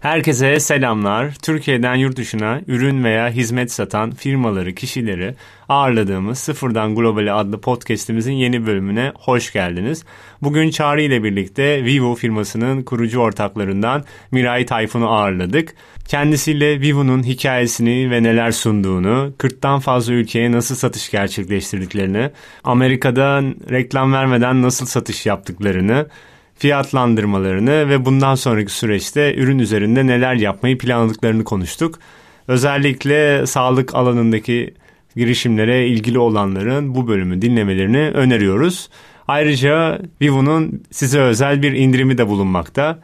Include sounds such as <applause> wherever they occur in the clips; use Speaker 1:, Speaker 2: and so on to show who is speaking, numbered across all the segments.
Speaker 1: Herkese selamlar. Türkiye'den yurt dışına ürün veya hizmet satan firmaları, kişileri ağırladığımız Sıfırdan Globali adlı podcastimizin yeni bölümüne hoş geldiniz. Bugün Çağrı ile birlikte Vivo firmasının kurucu ortaklarından Miray Tayfun'u ağırladık. Kendisiyle Vivo'nun hikayesini ve neler sunduğunu, 40'tan fazla ülkeye nasıl satış gerçekleştirdiklerini, Amerika'da reklam vermeden nasıl satış yaptıklarını, fiyatlandırmalarını ve bundan sonraki süreçte ürün üzerinde neler yapmayı planladıklarını konuştuk. Özellikle sağlık alanındaki girişimlere ilgili olanların bu bölümü dinlemelerini öneriyoruz. Ayrıca Vivo'nun size özel bir indirimi de bulunmakta.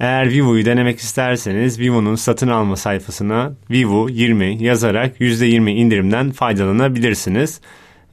Speaker 1: Eğer Vivo'yu denemek isterseniz Vivo'nun satın alma sayfasına Vivo 20 yazarak %20 indirimden faydalanabilirsiniz.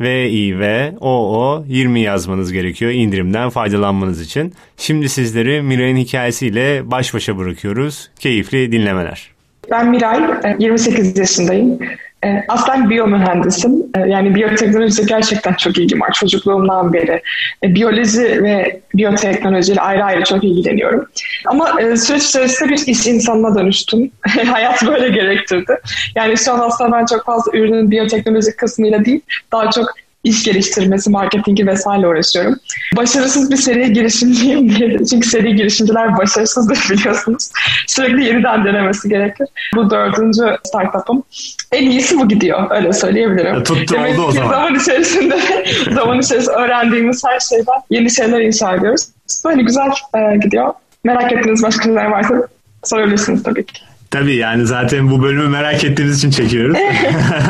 Speaker 1: VI ve OO 20 yazmanız gerekiyor indirimden faydalanmanız için. Şimdi sizleri Miray'ın hikayesiyle baş başa bırakıyoruz. Keyifli dinlemeler.
Speaker 2: Ben Miray, 28 yaşındayım. E, aslen biyomühendisim. E, yani biyoteknoloji gerçekten çok ilgim var çocukluğumdan beri. E, biyoloji ve biyoteknolojiyle ayrı ayrı çok ilgileniyorum. Ama süreç içerisinde bir iş insanına dönüştüm. <laughs> Hayat böyle gerektirdi. Yani şu an aslında ben çok fazla ürünün biyoteknolojik kısmıyla değil, daha çok iş geliştirmesi, marketingi vesaire uğraşıyorum. Başarısız bir seri girişimciyim diye. <laughs> Çünkü seri girişimciler başarısızdır <laughs> biliyorsunuz. Sürekli yeniden denemesi gerekir. Bu dördüncü startup'ım. En iyisi bu gidiyor. Öyle söyleyebilirim.
Speaker 1: Ya, tuttu Demek oldu o zaman.
Speaker 2: Zaman içerisinde, <laughs> zaman içerisinde öğrendiğimiz her şeyden yeni şeyler inşa ediyoruz. Böyle güzel e, gidiyor. Merak ettiğiniz başka şeyler varsa sorabilirsiniz tabii ki.
Speaker 1: Tabii yani zaten bu bölümü merak ettiğiniz için çekiyoruz.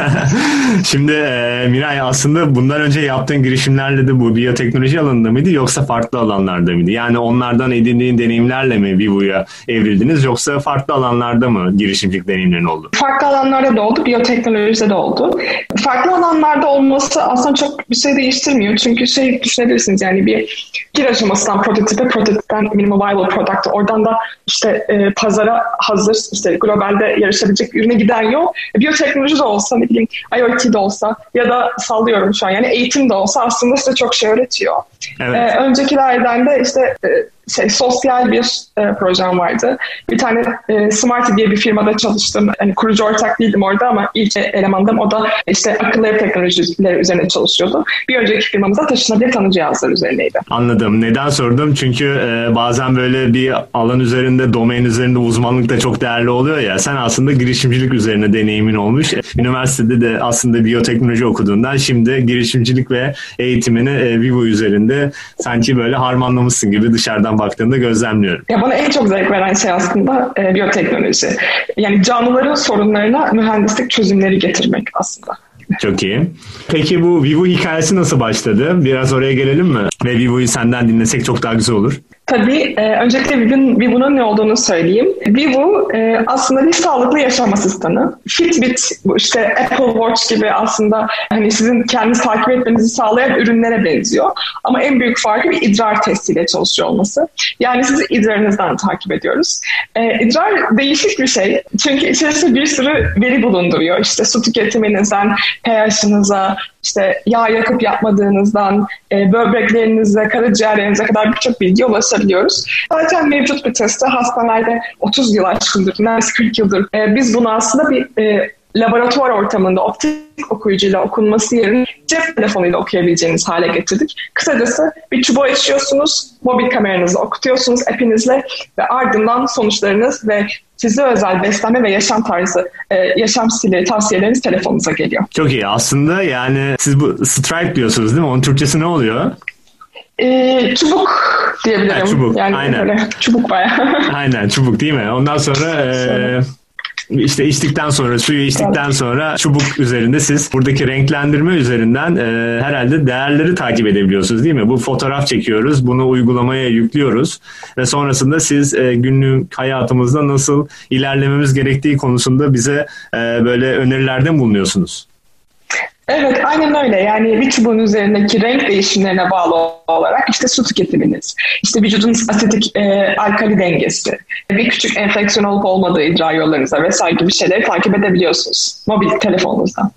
Speaker 1: <laughs> Şimdi e, Miray aslında bundan önce yaptığın girişimlerle de bu biyoteknoloji alanında mıydı yoksa farklı alanlarda mıydı? Yani onlardan edindiğin deneyimlerle mi Vivo'ya evrildiniz yoksa farklı alanlarda mı girişimcilik deneyimlerin oldu?
Speaker 2: Farklı alanlarda da oldu, biyoteknolojide de oldu. Farklı alanlarda olması aslında çok bir şey değiştirmiyor. Çünkü şey düşünebilirsiniz yani bir gir aşamasından prototipe, prototipten minimum viable product, oradan da işte e, pazara hazır işte globalde yarışabilecek ürüne giden yol e, biyoteknoloji de olsa ne bileyim IoT de olsa ya da sallıyorum şu an yani eğitim de olsa aslında size çok şey öğretiyor. Evet. Ee, öncekilerden de işte e, şey sosyal bir e, projem vardı. Bir tane e, Smarty diye bir firmada çalıştım. Hani kurucu ortak değildim orada ama ilk elemandım. O da işte akıllı ev teknolojileri üzerine çalışıyordu. Bir önceki firmamızda taşınabilir tanı cihazları üzerineydi.
Speaker 1: Anladım. Neden sordum? Çünkü e, bazen böyle bir alan üzerinde, domain üzerinde uzmanlık da çok değerli oluyor ya. Sen aslında girişimcilik üzerine deneyimin olmuş. Üniversitede de aslında biyoteknoloji okuduğundan şimdi girişimcilik ve eğitimini e, Vivo üzerinde sanki böyle harmanlamışsın gibi dışarıdan baktığında gözlemliyorum.
Speaker 2: Ya bana en çok zevk veren şey aslında e, biyoteknoloji. Yani canlıların sorunlarına mühendislik çözümleri getirmek aslında.
Speaker 1: Çok iyi. Peki bu Vivo hikayesi nasıl başladı? Biraz oraya gelelim mi? Ve Vivo'yu senden dinlesek çok daha güzel olur.
Speaker 2: Tabii. E, öncelikle Vivo'nun ne olduğunu söyleyeyim. Vivo e, aslında bir sağlıklı yaşam asistanı. Fitbit, işte Apple Watch gibi aslında hani sizin kendinizi takip etmenizi sağlayan ürünlere benziyor. Ama en büyük farkı bir idrar testiyle çalışıyor olması. Yani sizi idrarınızdan takip ediyoruz. E, idrar değişik bir şey. Çünkü içerisinde bir sürü veri bulunduruyor. İşte su tüketiminizden pH'ınıza, işte yağ yakıp yapmadığınızdan, e, böbreklerinize, karaciğerlerinize kadar birçok bilgi ulaşabiliyoruz. Zaten mevcut bir testi hastanelerde 30 yıl aşkındır, neredeyse 40 yıldır. E, biz bunu aslında bir e, laboratuvar ortamında optik okuyucuyla okunması yerine cep telefonuyla okuyabileceğiniz hale getirdik. Kısacası bir çubuğu açıyorsunuz, mobil kameranızı okutuyorsunuz app'inizle ve ardından sonuçlarınız ve size özel beslenme ve yaşam tarzı, e, yaşam stili tavsiyeleriniz telefonunuza geliyor.
Speaker 1: Çok iyi. Aslında yani siz bu Stripe diyorsunuz değil mi? Onun Türkçesi ne oluyor?
Speaker 2: Ee, çubuk diyebilirim. Ha,
Speaker 1: çubuk. Yani Aynen. Öyle,
Speaker 2: çubuk bayağı. <laughs>
Speaker 1: Aynen çubuk değil mi? Ondan sonra e, işte içtikten sonra suyu içtikten sonra çubuk üzerinde siz buradaki renklendirme üzerinden e, herhalde değerleri takip edebiliyorsunuz değil mi? Bu fotoğraf çekiyoruz, bunu uygulamaya yüklüyoruz ve sonrasında siz e, günlük hayatımızda nasıl ilerlememiz gerektiği konusunda bize e, böyle önerilerde bulunuyorsunuz.
Speaker 2: Evet aynen öyle yani bir çubuğun üzerindeki renk değişimlerine bağlı olarak işte su tüketiminiz, işte vücudun asetik e, alkali dengesi, bir küçük enfeksiyon olup olmadığı idrar yollarınıza vesaire gibi şeyleri takip edebiliyorsunuz mobil telefonunuzdan.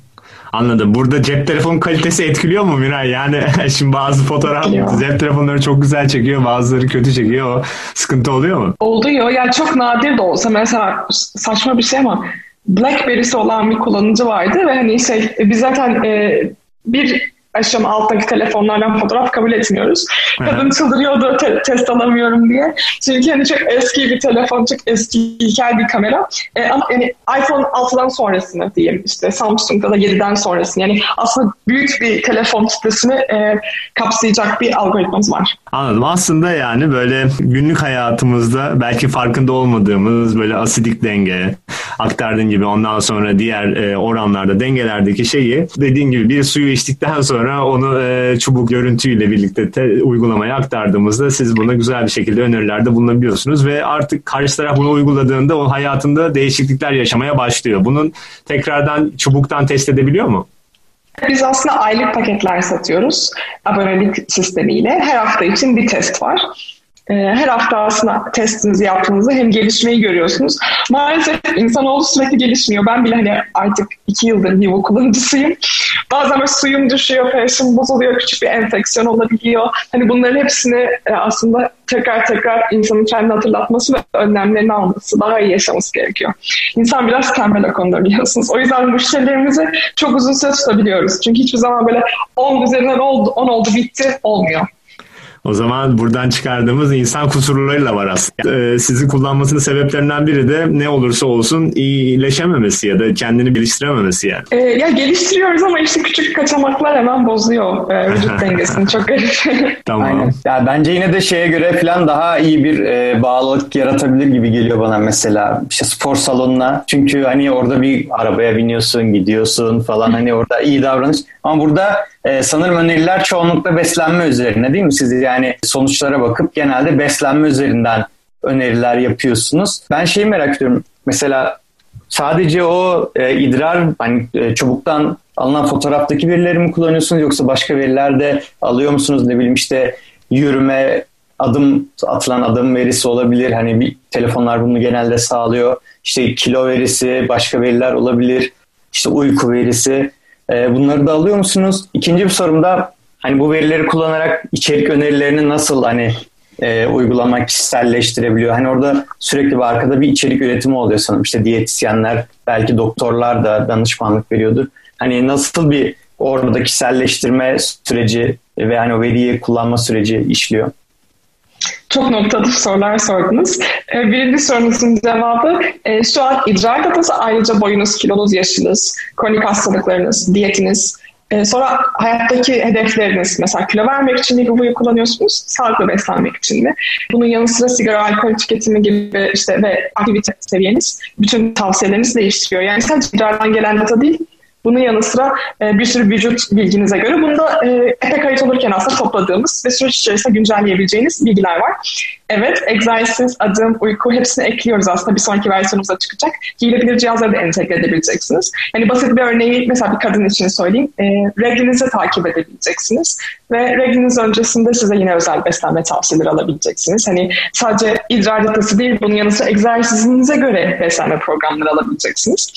Speaker 1: Anladım. Burada cep telefon kalitesi etkiliyor mu Miray? Yani <laughs> şimdi bazı fotoğraf Etkiliyor. cep telefonları çok güzel çekiyor, bazıları kötü çekiyor. O sıkıntı oluyor mu?
Speaker 2: Oluyor. Yani çok nadir de olsa mesela saçma bir şey ama BlackBerry'si olan bir kullanıcı vardı ve hani şey biz zaten e, bir aşama alttaki telefonlardan fotoğraf kabul etmiyoruz. Kadın çıldırıyordu te- test alamıyorum diye. Çünkü hani çok eski bir telefon, çok eski ilkel bir kamera. E, ama yani iPhone 6'dan sonrasını diyeyim işte Samsung'da da 7'den sonrasını yani aslında büyük bir telefon kitlesini e, kapsayacak bir algoritmamız var.
Speaker 1: Anladım. Aslında yani böyle günlük hayatımızda belki farkında olmadığımız böyle asidik denge aktardığın gibi ondan sonra diğer e, oranlarda dengelerdeki şeyi dediğin gibi bir suyu içtikten sonra sonra onu e, çubuk görüntüyle birlikte te, uygulamaya aktardığımızda siz buna güzel bir şekilde önerilerde bulunabiliyorsunuz ve artık karşı taraf bunu uyguladığında o hayatında değişiklikler yaşamaya başlıyor. Bunun tekrardan çubuktan test edebiliyor mu?
Speaker 2: Biz aslında aylık paketler satıyoruz abonelik sistemiyle. Her hafta için bir test var. Ee, her hafta aslında testinizi yaptığınızda hem gelişmeyi görüyorsunuz. Maalesef insanoğlu sürekli gelişmiyor. Ben bile hani artık iki yıldır Vivo kullanıcısıyım. Bazen böyle suyum düşüyor, pH'im bozuluyor, küçük bir enfeksiyon olabiliyor. Hani bunların hepsini e, aslında tekrar tekrar insanın kendini hatırlatması ve önlemlerini alması, daha iyi yaşaması gerekiyor. İnsan biraz tembel o konuda biliyorsunuz. O yüzden müşterilerimizi çok uzun süre tutabiliyoruz. Çünkü hiçbir zaman böyle 10 üzerinden oldu, 10 oldu bitti olmuyor.
Speaker 1: O zaman buradan çıkardığımız insan kusurlarıyla var aslında. Ee, sizi kullanmasının sebeplerinden biri de ne olursa olsun iyileşememesi ya da kendini geliştirememesi yani.
Speaker 2: Ee, ya geliştiriyoruz ama işte küçük kaçamaklar hemen bozuyor e, vücut <laughs> dengesini. Çok garip.
Speaker 3: tamam. Aynen. Ya bence yine de şeye göre falan daha iyi bir e, bağlılık yaratabilir gibi geliyor bana mesela. İşte spor salonuna. Çünkü hani orada bir arabaya biniyorsun, gidiyorsun falan hani orada iyi davranış. Ama burada e, sanırım öneriler çoğunlukla beslenme üzerine değil mi? Siz yani sonuçlara bakıp genelde beslenme üzerinden öneriler yapıyorsunuz. Ben şeyi merak ediyorum. Mesela sadece o e, idrar hani e, çubuktan alınan fotoğraftaki verileri mi kullanıyorsunuz yoksa başka veriler de alıyor musunuz? Ne bileyim işte yürüme, adım atılan adım verisi olabilir. Hani bir telefonlar bunu genelde sağlıyor. İşte kilo verisi, başka veriler olabilir. İşte uyku verisi. E, bunları da alıyor musunuz? İkinci bir sorum da hani bu verileri kullanarak içerik önerilerini nasıl hani e, uygulamak, kişiselleştirebiliyor? Hani orada sürekli bir arkada bir içerik üretimi oluyor sanırım. İşte diyetisyenler, belki doktorlar da danışmanlık veriyordur. Hani nasıl bir orada kişiselleştirme süreci ve hani o veriyi kullanma süreci işliyor?
Speaker 2: Çok noktalı sorular sordunuz. Ee, birinci sorunuzun cevabı e, şu an idrar datası ayrıca boyunuz, kilonuz, yaşınız, kronik hastalıklarınız, diyetiniz, e, sonra hayattaki hedefleriniz mesela kilo vermek için mi bu kullanıyorsunuz, sağlıklı beslenmek için mi? Bunun yanı sıra sigara, alkol tüketimi gibi işte ve aktivite seviyeniz bütün tavsiyelerinizi değiştiriyor. Yani sadece idrardan gelen data değil, bunun yanı sıra e, bir sürü vücut bilginize göre bunda e, epe kayıt olurken aslında topladığımız ve süreç içerisinde güncelleyebileceğiniz bilgiler var. Evet, egzersiz, adım, uyku hepsini ekliyoruz aslında bir sonraki versiyonumuzda çıkacak. Giyilebilir cihazları da entegre edebileceksiniz. Yani basit bir örneği mesela bir kadın için söyleyeyim. E, reglinizi takip edebileceksiniz ve regliniz öncesinde size yine özel beslenme tavsiyeleri alabileceksiniz. Hani sadece idrar datası değil, bunun yanı sıra egzersizinize göre beslenme programları alabileceksiniz.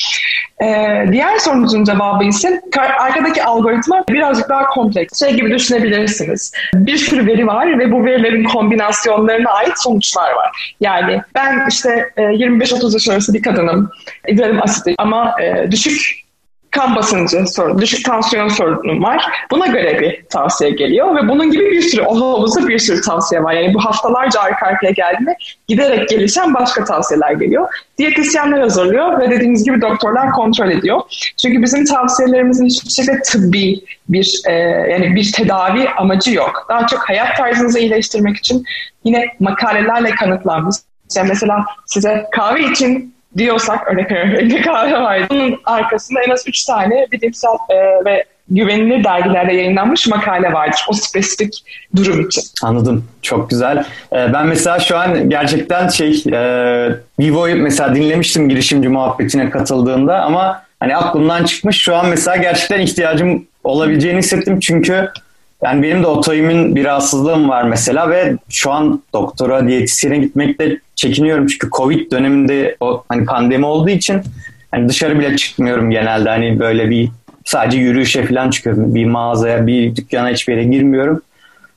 Speaker 2: Ee, diğer sorunuzun cevabı ise arkadaki algoritma birazcık daha kompleks. Şey gibi düşünebilirsiniz. Bir sürü veri var ve bu verilerin kombinasyonlarına ait sonuçlar var. Yani ben işte 25-30 e, yaş arası bir kadınım. İdrarım asitik ama e, düşük kan basıncı sorunu, düşük tansiyon sorunum var. Buna göre bir tavsiye geliyor ve bunun gibi bir sürü, o bir sürü tavsiye var. Yani bu haftalarca arka arkaya geldiğinde giderek gelişen başka tavsiyeler geliyor. Diyetisyenler hazırlıyor ve dediğimiz gibi doktorlar kontrol ediyor. Çünkü bizim tavsiyelerimizin hiçbir şekilde tıbbi bir e, yani bir tedavi amacı yok. Daha çok hayat tarzınızı iyileştirmek için yine makalelerle kanıtlanmış. Yani mesela size kahve için diyorsak örnek veriyorum kahve var. Bunun arkasında en az üç tane bilimsel e, ve güvenilir dergilerde yayınlanmış makale vardır o spesifik durum için.
Speaker 3: Anladım. Çok güzel. Ee, ben mesela şu an gerçekten şey e, Vivo'yu mesela dinlemiştim girişimci muhabbetine katıldığında ama hani aklımdan çıkmış. Şu an mesela gerçekten ihtiyacım olabileceğini hissettim çünkü yani benim de otoimmün bir rahatsızlığım var mesela ve şu an doktora, diyetisyene gitmekte çekiniyorum çünkü Covid döneminde o hani pandemi olduğu için hani dışarı bile çıkmıyorum genelde hani böyle bir sadece yürüyüşe falan çıkıyorum. Bir mağazaya, bir dükkana hiçbir yere girmiyorum.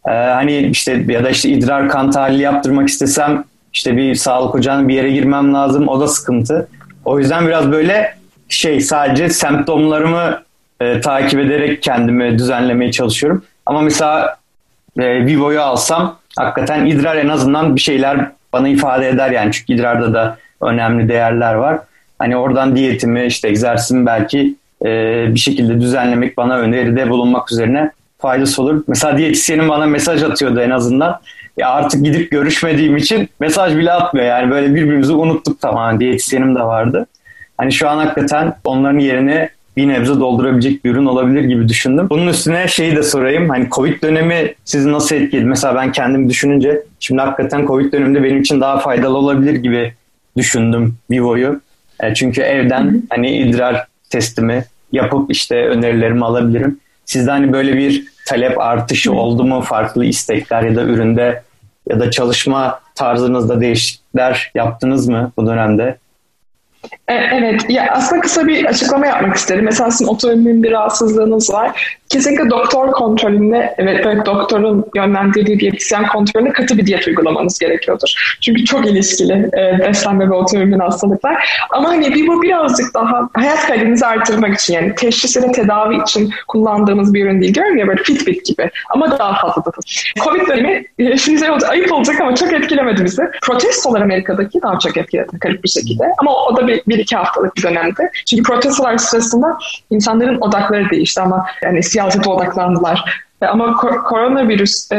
Speaker 3: Ee, hani işte ya da işte idrar kan tahlili yaptırmak istesem işte bir sağlık ocağına bir yere girmem lazım. O da sıkıntı. O yüzden biraz böyle şey sadece semptomlarımı e, takip ederek kendimi düzenlemeye çalışıyorum. Ama mesela e, Vivo'yu alsam hakikaten idrar en azından bir şeyler bana ifade eder yani. Çünkü idrarda da önemli değerler var. Hani oradan diyetimi işte egzersizimi belki e, bir şekilde düzenlemek bana öneride bulunmak üzerine faydası olur. Mesela diyetisyenim bana mesaj atıyordu en azından. Ya artık gidip görüşmediğim için mesaj bile atmıyor. Yani böyle birbirimizi unuttuk tamamen. Diyetisyenim de vardı. Hani şu an hakikaten onların yerine bir nebze doldurabilecek bir ürün olabilir gibi düşündüm. Bunun üstüne şeyi de sorayım. Hani Covid dönemi sizi nasıl etkiledi? Mesela ben kendim düşününce şimdi hakikaten Covid döneminde benim için daha faydalı olabilir gibi düşündüm Vivo'yu. E, çünkü evden hani idrar testimi yapıp işte önerilerimi alabilirim. Sizde hani böyle bir talep artışı oldu mu? Farklı istekler ya da üründe ya da çalışma tarzınızda değişiklikler yaptınız mı bu dönemde?
Speaker 2: E, evet, ya aslında kısa bir açıklama yapmak isterim. Mesela sizin otoimmün bir rahatsızlığınız var. Kesinlikle doktor kontrolünde, evet, evet doktorun yönlendirdiği diyetisyen kontrolünde katı bir diyet uygulamanız gerekiyordur. Çünkü çok ilişkili e, beslenme ve otoimmün hastalıklar. Ama hani bir bu birazcık daha hayat kalitenizi artırmak için yani teşhis ve tedavi için kullandığımız bir ürün değil. Diyorum ya böyle Fitbit gibi ama daha fazla da. Covid dönemi e, şimdi şey olacak, ayıp olacak ama çok etkilemedi bizi. Protestolar Amerika'daki daha çok etkiledi garip bir şekilde. Ama o da bir, bir iki haftalık bir dönemdi. Çünkü protestolar sırasında insanların odakları değişti ama yani siyasete odaklandılar. Ama kor- koronavirüs e,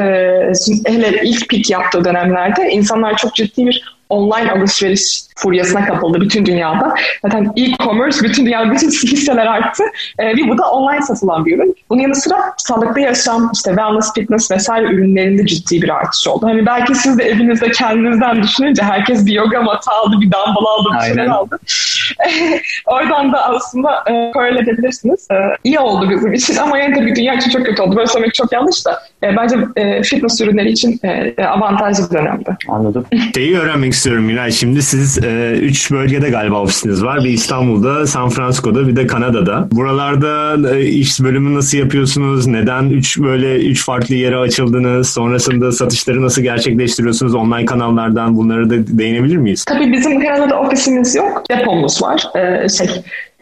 Speaker 2: hele ilk pik yaptığı dönemlerde insanlar çok ciddi bir online alışveriş furyasına kapıldı bütün dünyada. Zaten e-commerce bütün dünyada bütün <laughs> hisseler arttı. E, ve bu da online satılan bir ürün. Bunun yanı sıra sağlıklı yaşam, işte wellness, fitness vesaire ürünlerinde ciddi bir artış oldu. Hani belki siz de evinizde kendinizden düşününce herkes bir yoga matı aldı, bir dumbbell aldı, bir şeyler aldı. <laughs> Oradan da aslında e, korele edebilirsiniz. E, iyi oldu bizim için ama yine tabii dünya için çok kötü oldu. Böyle söylemek çok yanlış da. E, bence e, fitness ürünleri için e, avantajlı bir dönemdi.
Speaker 3: Anladım. <laughs>
Speaker 1: Şeyi öğrenmek istiyorum Miray. Şimdi siz e, üç bölgede galiba ofisiniz var. Bir İstanbul'da, San Francisco'da bir de Kanada'da. Buralarda e, iş bölümü nasıl yapıyorsunuz? Neden üç böyle üç farklı yere açıldınız? Sonrasında satışları nasıl gerçekleştiriyorsunuz? Online kanallardan bunları da değinebilir miyiz?
Speaker 2: Tabii bizim Kanada'da ofisimiz yok. Depomuz var. Ee, şey,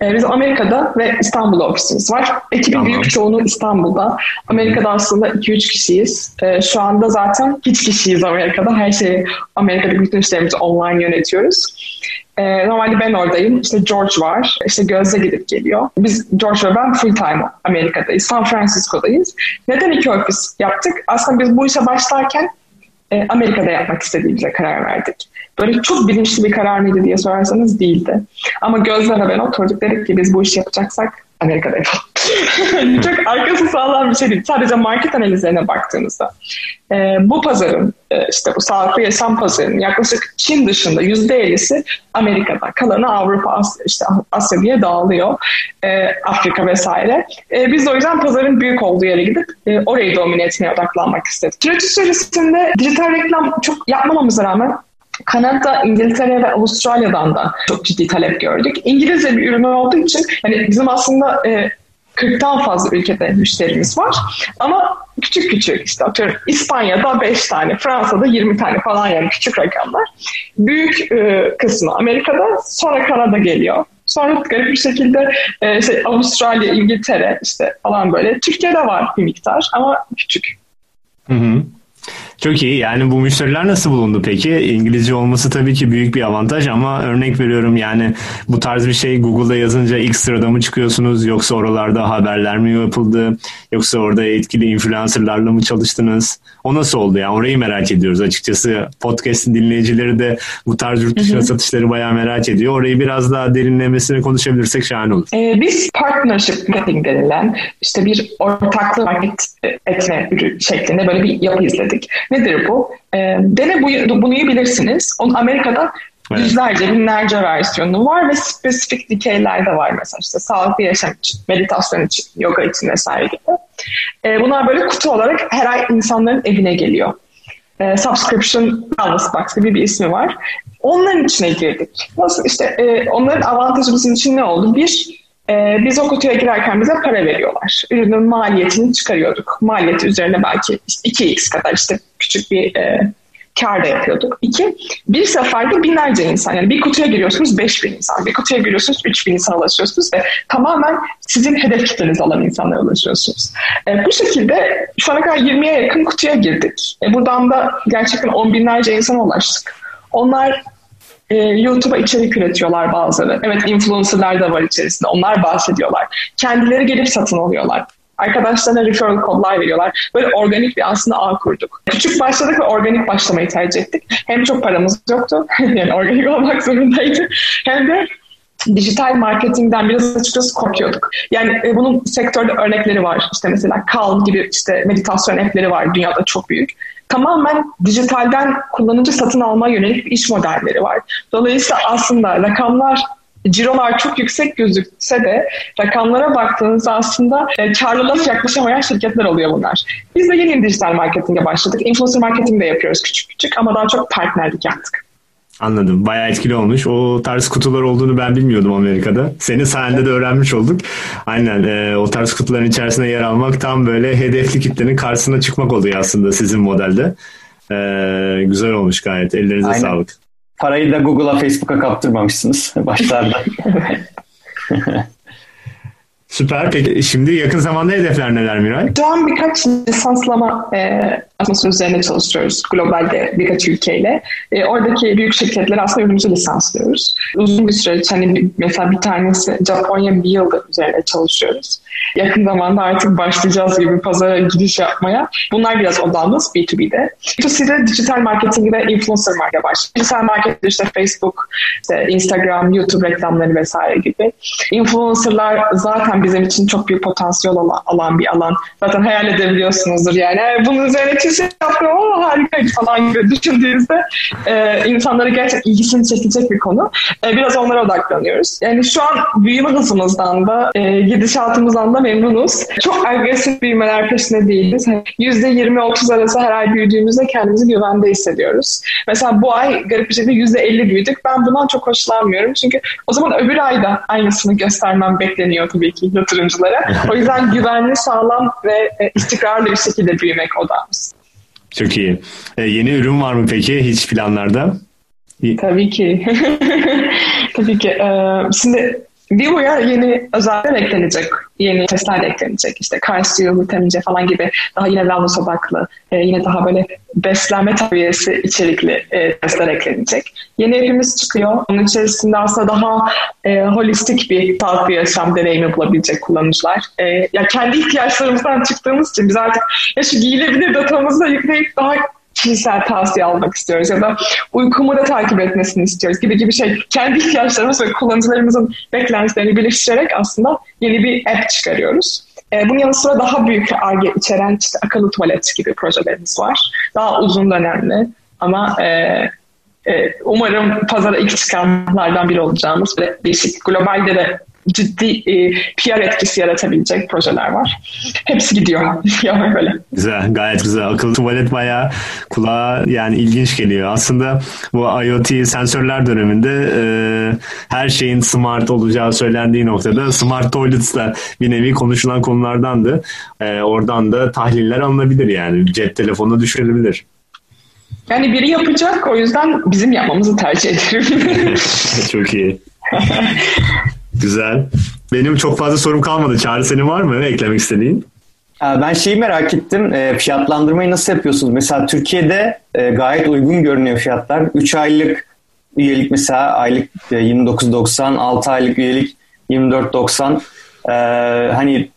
Speaker 2: e, Bizim Amerika'da ve İstanbul'da ofisimiz var. Ekibin tamam. büyük çoğunluğu İstanbul'da. Amerika'da aslında 2-3 kişiyiz. Ee, şu anda zaten hiç kişiyiz Amerika'da. Her şeyi Amerika'da bütün işlerimizi online yönetiyoruz. Ee, normalde ben oradayım. İşte George var. İşte Gözde gidip geliyor. Biz George ve ben full time Amerika'dayız. San Francisco'dayız. Neden iki ofis yaptık? Aslında biz bu işe başlarken e, Amerika'da yapmak istediğimize karar verdik. Böyle çok bilinçli bir karar mıydı diye sorarsanız değildi. Ama gözlere ben oturduk dedik ki biz bu işi yapacaksak Amerika'da yapalım. <laughs> çok arkası sağlam bir şey değil. Sadece market analizlerine baktığınızda e, bu pazarın e, işte bu sağlıklı yaşam pazarının yaklaşık Çin dışında yüzde 50'si Amerika'da. Kalanı Avrupa, Asya, işte Asya diye dağılıyor. E, Afrika vesaire. E, biz de o yüzden pazarın büyük olduğu yere gidip e, orayı domine etmeye odaklanmak istedik. Süreç içerisinde dijital reklam çok yapmamamıza rağmen Kanada, İngiltere ve Avustralya'dan da çok ciddi talep gördük. İngilizce bir ürün olduğu için hani bizim aslında e, 40'tan fazla ülkede müşterimiz var. Ama küçük küçük işte atıyorum İspanya'da 5 tane, Fransa'da 20 tane falan yani küçük rakamlar. Büyük e, kısmı Amerika'da sonra Kanada geliyor. Sonra garip bir şekilde e, şey, Avustralya, İngiltere işte falan böyle. Türkiye'de var bir miktar ama küçük.
Speaker 1: Hı hı. Çok iyi. Yani bu müşteriler nasıl bulundu peki? İngilizce olması tabii ki büyük bir avantaj ama örnek veriyorum yani bu tarz bir şey Google'da yazınca ilk sırada mı çıkıyorsunuz yoksa oralarda haberler mi yapıldı yoksa orada etkili influencerlarla mı çalıştınız? O nasıl oldu yani orayı merak ediyoruz açıkçası. Podcast'in dinleyicileri de bu tarz yurt dışına satışları bayağı merak ediyor. Orayı biraz daha derinlemesine konuşabilirsek şahane olur.
Speaker 2: Ee, biz partnership marketing denilen işte bir ortaklı market etme şeklinde böyle bir yapı izledik. Nedir bu? E, dene bu, bunu bilirsiniz. Onun Amerika'da Evet. Yüzlerce, binlerce versiyonu var ve spesifik dikeyler de var mesela işte sağlıklı yaşam için, meditasyon için, yoga için vesaire gibi. E, bunlar böyle kutu olarak her ay insanların evine geliyor. E, subscription Wellness Box gibi bir ismi var. Onların içine girdik. Nasıl işte e, onların avantajı bizim için ne oldu? Bir, Ee, biz o kutuya girerken bize para veriyorlar. Ürünün maliyetini çıkarıyorduk. Maliyeti üzerine belki işte 2x kadar işte küçük bir e, kar da yapıyorduk. İki, bir seferde binlerce insan. Yani bir kutuya giriyorsunuz 5000 insan. Bir kutuya giriyorsunuz 3000 insan ulaşıyorsunuz ve tamamen sizin hedef kitleniz olan insanlara ulaşıyorsunuz. E, bu şekilde şu ana kadar 20'ye yakın kutuya girdik. E, buradan da gerçekten on binlerce insana ulaştık. Onlar e, YouTube'a içerik üretiyorlar bazıları. Evet influencerlar da var içerisinde. Onlar bahsediyorlar. Kendileri gelip satın alıyorlar. Arkadaşlarına referral kodlar veriyorlar. Böyle organik bir aslında ağ kurduk. Küçük başladık ve organik başlamayı tercih ettik. Hem çok paramız yoktu. <laughs> yani organik olmak zorundaydı. Hem de dijital marketingden biraz açıkçası korkuyorduk. Yani e, bunun sektörde örnekleri var. İşte mesela Calm gibi işte meditasyon app'leri var dünyada çok büyük. Tamamen dijitalden kullanıcı satın alma yönelik iş modelleri var. Dolayısıyla aslında rakamlar cirolar çok yüksek gözükse de rakamlara baktığınızda aslında e, karlılığa yaklaşamayan şirketler oluyor bunlar. Biz de yeni dijital marketinge başladık. Influencer marketing de yapıyoruz küçük küçük ama daha çok partnerlik yaptık.
Speaker 1: Anladım. Bayağı etkili olmuş. O tarz kutular olduğunu ben bilmiyordum Amerika'da. Senin sayende de öğrenmiş olduk. Aynen e, o tarz kutuların içerisinde yer almak tam böyle hedefli kitlenin karşısına çıkmak oluyor aslında sizin modelde. E, güzel olmuş gayet. Ellerinize Aynen. sağlık.
Speaker 3: Parayı da Google'a, Facebook'a kaptırmamışsınız başlarda. <laughs>
Speaker 1: Süper. Peki şimdi yakın zamanda hedefler neler Miray?
Speaker 2: Şu an birkaç lisanslama e, atmosfer üzerine çalışıyoruz globalde birkaç ülkeyle. E, oradaki büyük şirketler aslında ürünümüzü lisanslıyoruz. Uzun bir süreç hani mesela bir tanesi Japonya bir yıldır üzerine çalışıyoruz. Yakın zamanda artık başlayacağız gibi pazara giriş yapmaya. Bunlar biraz odamız B2B'de. B2C'de dijital marketing ve influencer marketing başlıyor. Dijital marketing işte Facebook, işte Instagram, YouTube reklamları vesaire gibi. Influencerlar zaten bizim için çok büyük potansiyel alan bir alan. Zaten hayal edebiliyorsunuzdur yani. Bunun üzerine çizim yaptım ama harikaydı falan gibi düşündüğünüzde e, insanlara gerçekten ilgisini çekecek bir konu. E, biraz onlara odaklanıyoruz. Yani şu an büyüme hızımızdan da e, gidişatımızdan da memnunuz. Çok agresif büyümeler peşinde değiliz. %20-30 arası her ay büyüdüğümüzde kendimizi güvende hissediyoruz. Mesela bu ay garip bir şekilde %50 büyüdük. Ben bundan çok hoşlanmıyorum. Çünkü o zaman öbür ayda aynısını göstermem bekleniyor tabii ki yatırımcılara. O yüzden <laughs> güvenli, sağlam ve e, istikrarlı bir şekilde büyümek odamız.
Speaker 1: Çok iyi. E, yeni ürün var mı peki hiç planlarda?
Speaker 2: Tabii ki. <laughs> Tabii ki. Ee, şimdi Vivo'ya yeni özellikler eklenecek. Yeni testler eklenecek. İşte kalsiyum, vitamin C falan gibi daha yine wellness odaklı, e, yine daha böyle beslenme takviyesi içerikli e, testler eklenecek. Yeni evimiz çıkıyor. Onun içerisinde aslında daha e, holistik bir sağlıklı yaşam deneyimi bulabilecek kullanıcılar. E, ya kendi ihtiyaçlarımızdan çıktığımız için biz artık ya şu giyilebilir datamızı yükleyip daha kişisel tavsiye almak istiyoruz ya da uykumu da takip etmesini istiyoruz gibi gibi şey. Kendi ihtiyaçlarımız ve kullanıcılarımızın beklentilerini birleştirerek aslında yeni bir app çıkarıyoruz. E, bunun yanı sıra daha büyük arge içeren işte akıllı tuvalet gibi projelerimiz var. Daha uzun dönemli ama e, e, umarım pazara ilk çıkanlardan biri olacağımız ve değişik globalde de ciddi e, PR etkisi yaratabilecek projeler var. Hepsi gidiyor. <laughs> yani böyle.
Speaker 1: Güzel, gayet güzel. Akıllı tuvalet bayağı kulağa yani ilginç geliyor. Aslında bu IoT sensörler döneminde e, her şeyin smart olacağı söylendiği noktada smart toilets da bir nevi konuşulan konulardandı. E, oradan da tahliller alınabilir yani. Cep telefonu düşürülebilir.
Speaker 2: Yani biri yapacak o yüzden bizim yapmamızı tercih ederim. <laughs>
Speaker 1: Çok iyi. <laughs> Güzel. Benim çok fazla sorum kalmadı. Çağrı senin var mı eklemek istediğin?
Speaker 3: Ben şeyi merak ettim. E, fiyatlandırmayı nasıl yapıyorsunuz? Mesela Türkiye'de e, gayet uygun görünüyor fiyatlar. 3 aylık üyelik mesela aylık 29.90, e, 6 aylık üyelik 24.90. Hani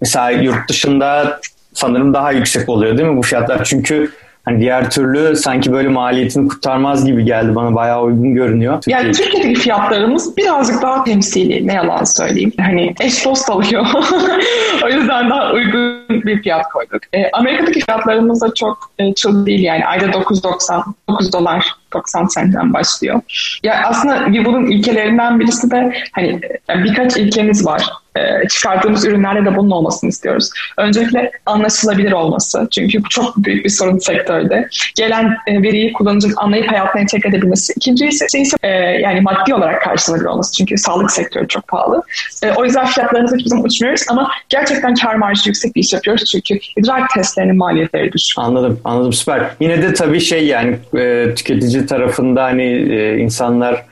Speaker 3: mesela yurt dışında sanırım daha yüksek oluyor değil mi bu fiyatlar? Çünkü Hani diğer türlü sanki böyle maliyetini kurtarmaz gibi geldi bana bayağı uygun görünüyor.
Speaker 2: Türkiye... Yani Türkiye'deki fiyatlarımız birazcık daha temsili ne yalan söyleyeyim. Hani eş dost alıyor. <laughs> o yüzden daha uygun bir fiyat koyduk. E, Amerika'daki fiyatlarımız da çok e, çıl değil yani ayda 9.99 dolar 90 sentten başlıyor. Ya aslında Vivo'nun ilkelerinden birisi de hani birkaç ilkemiz var e, çıkardığımız ürünlerle de bunun olmasını istiyoruz. Öncelikle anlaşılabilir olması. Çünkü bu çok büyük bir sorun sektörde. Gelen e, veriyi kullanıcının anlayıp hayatına entegre edebilmesi. İkinci ise, ise e, yani maddi olarak karşılanabilir olması. Çünkü sağlık sektörü çok pahalı. E, o yüzden fiyatlarımızı hiçbir zaman uçmuyoruz ama gerçekten kar marjı yüksek bir iş yapıyoruz. Çünkü idrak testlerinin maliyetleri düşük.
Speaker 3: Anladım, anladım süper. Yine de tabii şey yani e, tüketici tarafında hani e, insanlar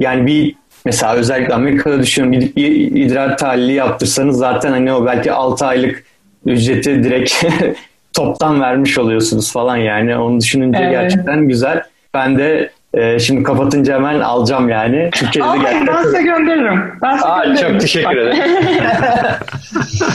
Speaker 3: yani bir Mesela özellikle Amerika'da düşünün gidip bir idrar tahlili yaptırsanız zaten hani o belki 6 aylık ücreti direkt <laughs> toptan vermiş oluyorsunuz falan yani. Onu düşününce evet. gerçekten güzel. Ben de e, şimdi kapatınca hemen alacağım yani.
Speaker 2: Türkiye'de Aa, gerçekten... Ben size gönderirim. Ben size
Speaker 3: Aa, gönderirim. Çok teşekkür ederim.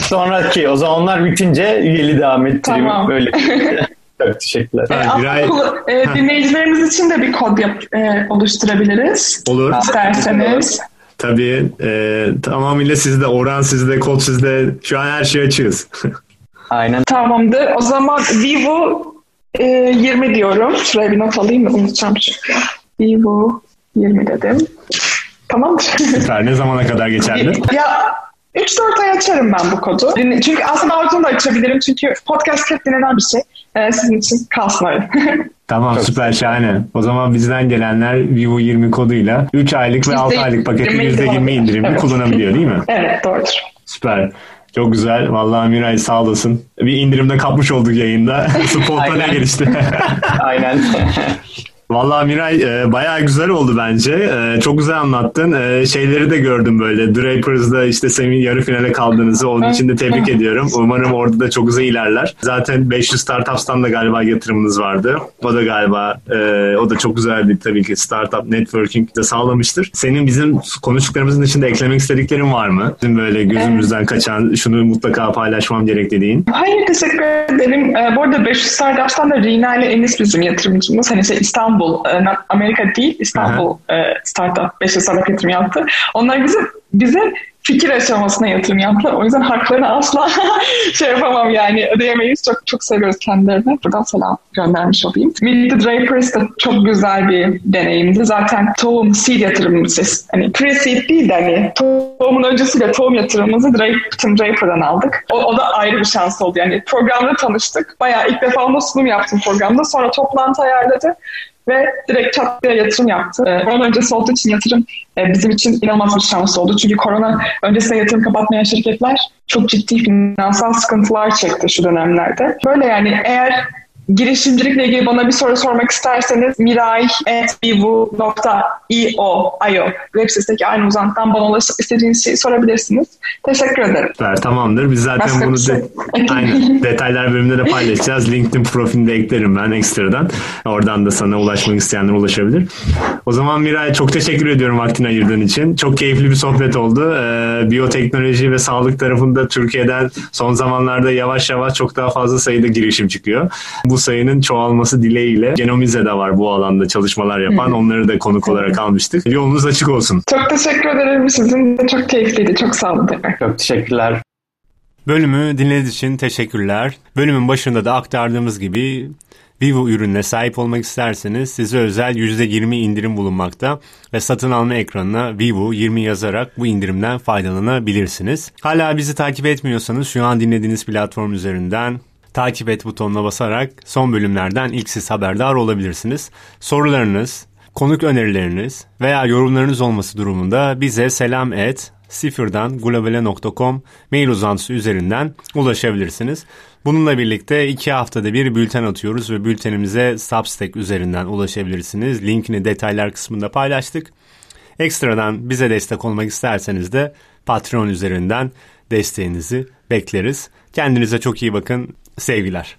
Speaker 3: <laughs> Sonraki o zaman onlar bitince üyeli devam ettireyim. Tamam. Böyle. <laughs> Çok teşekkürler.
Speaker 2: E, Biray... e, dinleyicilerimiz için de bir kod yap, e, oluşturabiliriz.
Speaker 1: Olur.
Speaker 2: İsterseniz.
Speaker 1: Tabii. E, tamamıyla sizde. Oran sizde, kod sizde. Şu an her şey açığız. <laughs>
Speaker 3: Aynen.
Speaker 2: Tamamdır. O zaman Vivo e, 20 diyorum. Şuraya bir not alayım mı? Unutacağım çünkü. Vivo 20 dedim. Tamamdır.
Speaker 1: Süper. Ne zamana kadar geçerli?
Speaker 2: ya 3-4 ay açarım ben bu kodu. Çünkü aslında Artun'u da açabilirim. Çünkü podcast hep dinlenen bir şey. Ee, sizin için kalsın öyle. <laughs>
Speaker 1: Tamam Çok süper şahane. O zaman bizden gelenler Vivo 20 koduyla 3 aylık ve 6 aylık paketi %20 indirimli evet. kullanabiliyor değil mi? <laughs>
Speaker 2: Evet doğrudur.
Speaker 1: Süper. Çok güzel. Vallahi Miray sağ olasın. Bir indirimde kapmış olduk yayında. <laughs> Spot'ta ne gelişti?
Speaker 3: Aynen.
Speaker 1: Vallahi Miray e, bayağı güzel oldu bence. E, çok güzel anlattın. E, şeyleri de gördüm böyle. Drapers'da işte senin yarı finale kaldığınızı. Onun için de tebrik ediyorum. Umarım orada da çok güzel ilerler. Zaten 500 Startups'tan da galiba yatırımınız vardı. O da galiba e, o da çok güzel bir tabii ki startup networking de sağlamıştır. Senin bizim konuştuklarımızın dışında eklemek istediklerin var mı? Bizim böyle gözümüzden kaçan şunu mutlaka paylaşmam gerek dediğin.
Speaker 2: Hayır teşekkür ederim. E, bu arada 500 Startups'tan da Rina ile Enis bizim yatırımcımız. Hani şey İstanbul İstanbul, e, Amerika değil İstanbul. E, startup 5 startup yatırım yaptı. Onlar bize bize fikir aşamasına yatırım yaptılar. O yüzden haklarını asla <laughs> şey yapamam yani ödeyemeyiz. Çok çok seviyoruz kendilerini. Buradan selam göndermiş olayım. Meet the Drapers da çok güzel bir deneyimdi. Zaten tohum seed yatırımımız hani pre-seed değil de hani tohumun öncesiyle tohum yatırımımızı Drape, Tim Draper'dan aldık. O, o da ayrı bir şans oldu. Yani programda tanıştık. Bayağı ilk defa onda sunum yaptım programda. Sonra toplantı ayarladı ve direkt çat diye yatırım yaptı. Ee, onun öncesi olduğu için yatırım e, bizim için inanılmaz bir şans oldu. Çünkü korona öncesinde yatırım kapatmayan şirketler çok ciddi finansal sıkıntılar çekti şu dönemlerde. Böyle yani eğer girişimcilikle ilgili bana bir soru sormak isterseniz miray.bivu.io web sitesindeki aynı uzantıdan bana ulaşıp istediğiniz şeyi sorabilirsiniz. Teşekkür ederim.
Speaker 1: Süper, tamamdır. Biz zaten Başka bunu şey. de, aynı <laughs> detaylar bölümünde de paylaşacağız. LinkedIn profilinde eklerim ben ekstradan. Oradan da sana ulaşmak isteyenler ulaşabilir. O zaman Miray çok teşekkür ediyorum vaktini ayırdığın için. Çok keyifli bir sohbet oldu. Ee, biyoteknoloji ve sağlık tarafında Türkiye'den son zamanlarda yavaş yavaş çok daha fazla sayıda girişim çıkıyor. Bu sayının çoğalması dileğiyle Genomize de var bu alanda çalışmalar yapan. Hı. Onları da konuk olarak almıştık. Yolunuz açık olsun.
Speaker 2: Çok teşekkür ederim. Sizin de çok keyifliydi. Çok sağ olun.
Speaker 3: Çok teşekkürler.
Speaker 1: Bölümü dinlediğiniz için teşekkürler. Bölümün başında da aktardığımız gibi Vivo ürününe sahip olmak isterseniz size özel %20 indirim bulunmakta ve satın alma ekranına Vivo 20 yazarak bu indirimden faydalanabilirsiniz. Hala bizi takip etmiyorsanız şu an dinlediğiniz platform üzerinden takip et butonuna basarak son bölümlerden ilk siz haberdar olabilirsiniz. Sorularınız, konuk önerileriniz veya yorumlarınız olması durumunda bize selam et sıfırdan globale.com mail uzantısı üzerinden ulaşabilirsiniz. Bununla birlikte iki haftada bir bülten atıyoruz ve bültenimize Substack üzerinden ulaşabilirsiniz. Linkini detaylar kısmında paylaştık. Ekstradan bize destek olmak isterseniz de Patreon üzerinden desteğinizi bekleriz. Kendinize çok iyi bakın. Sevgiler.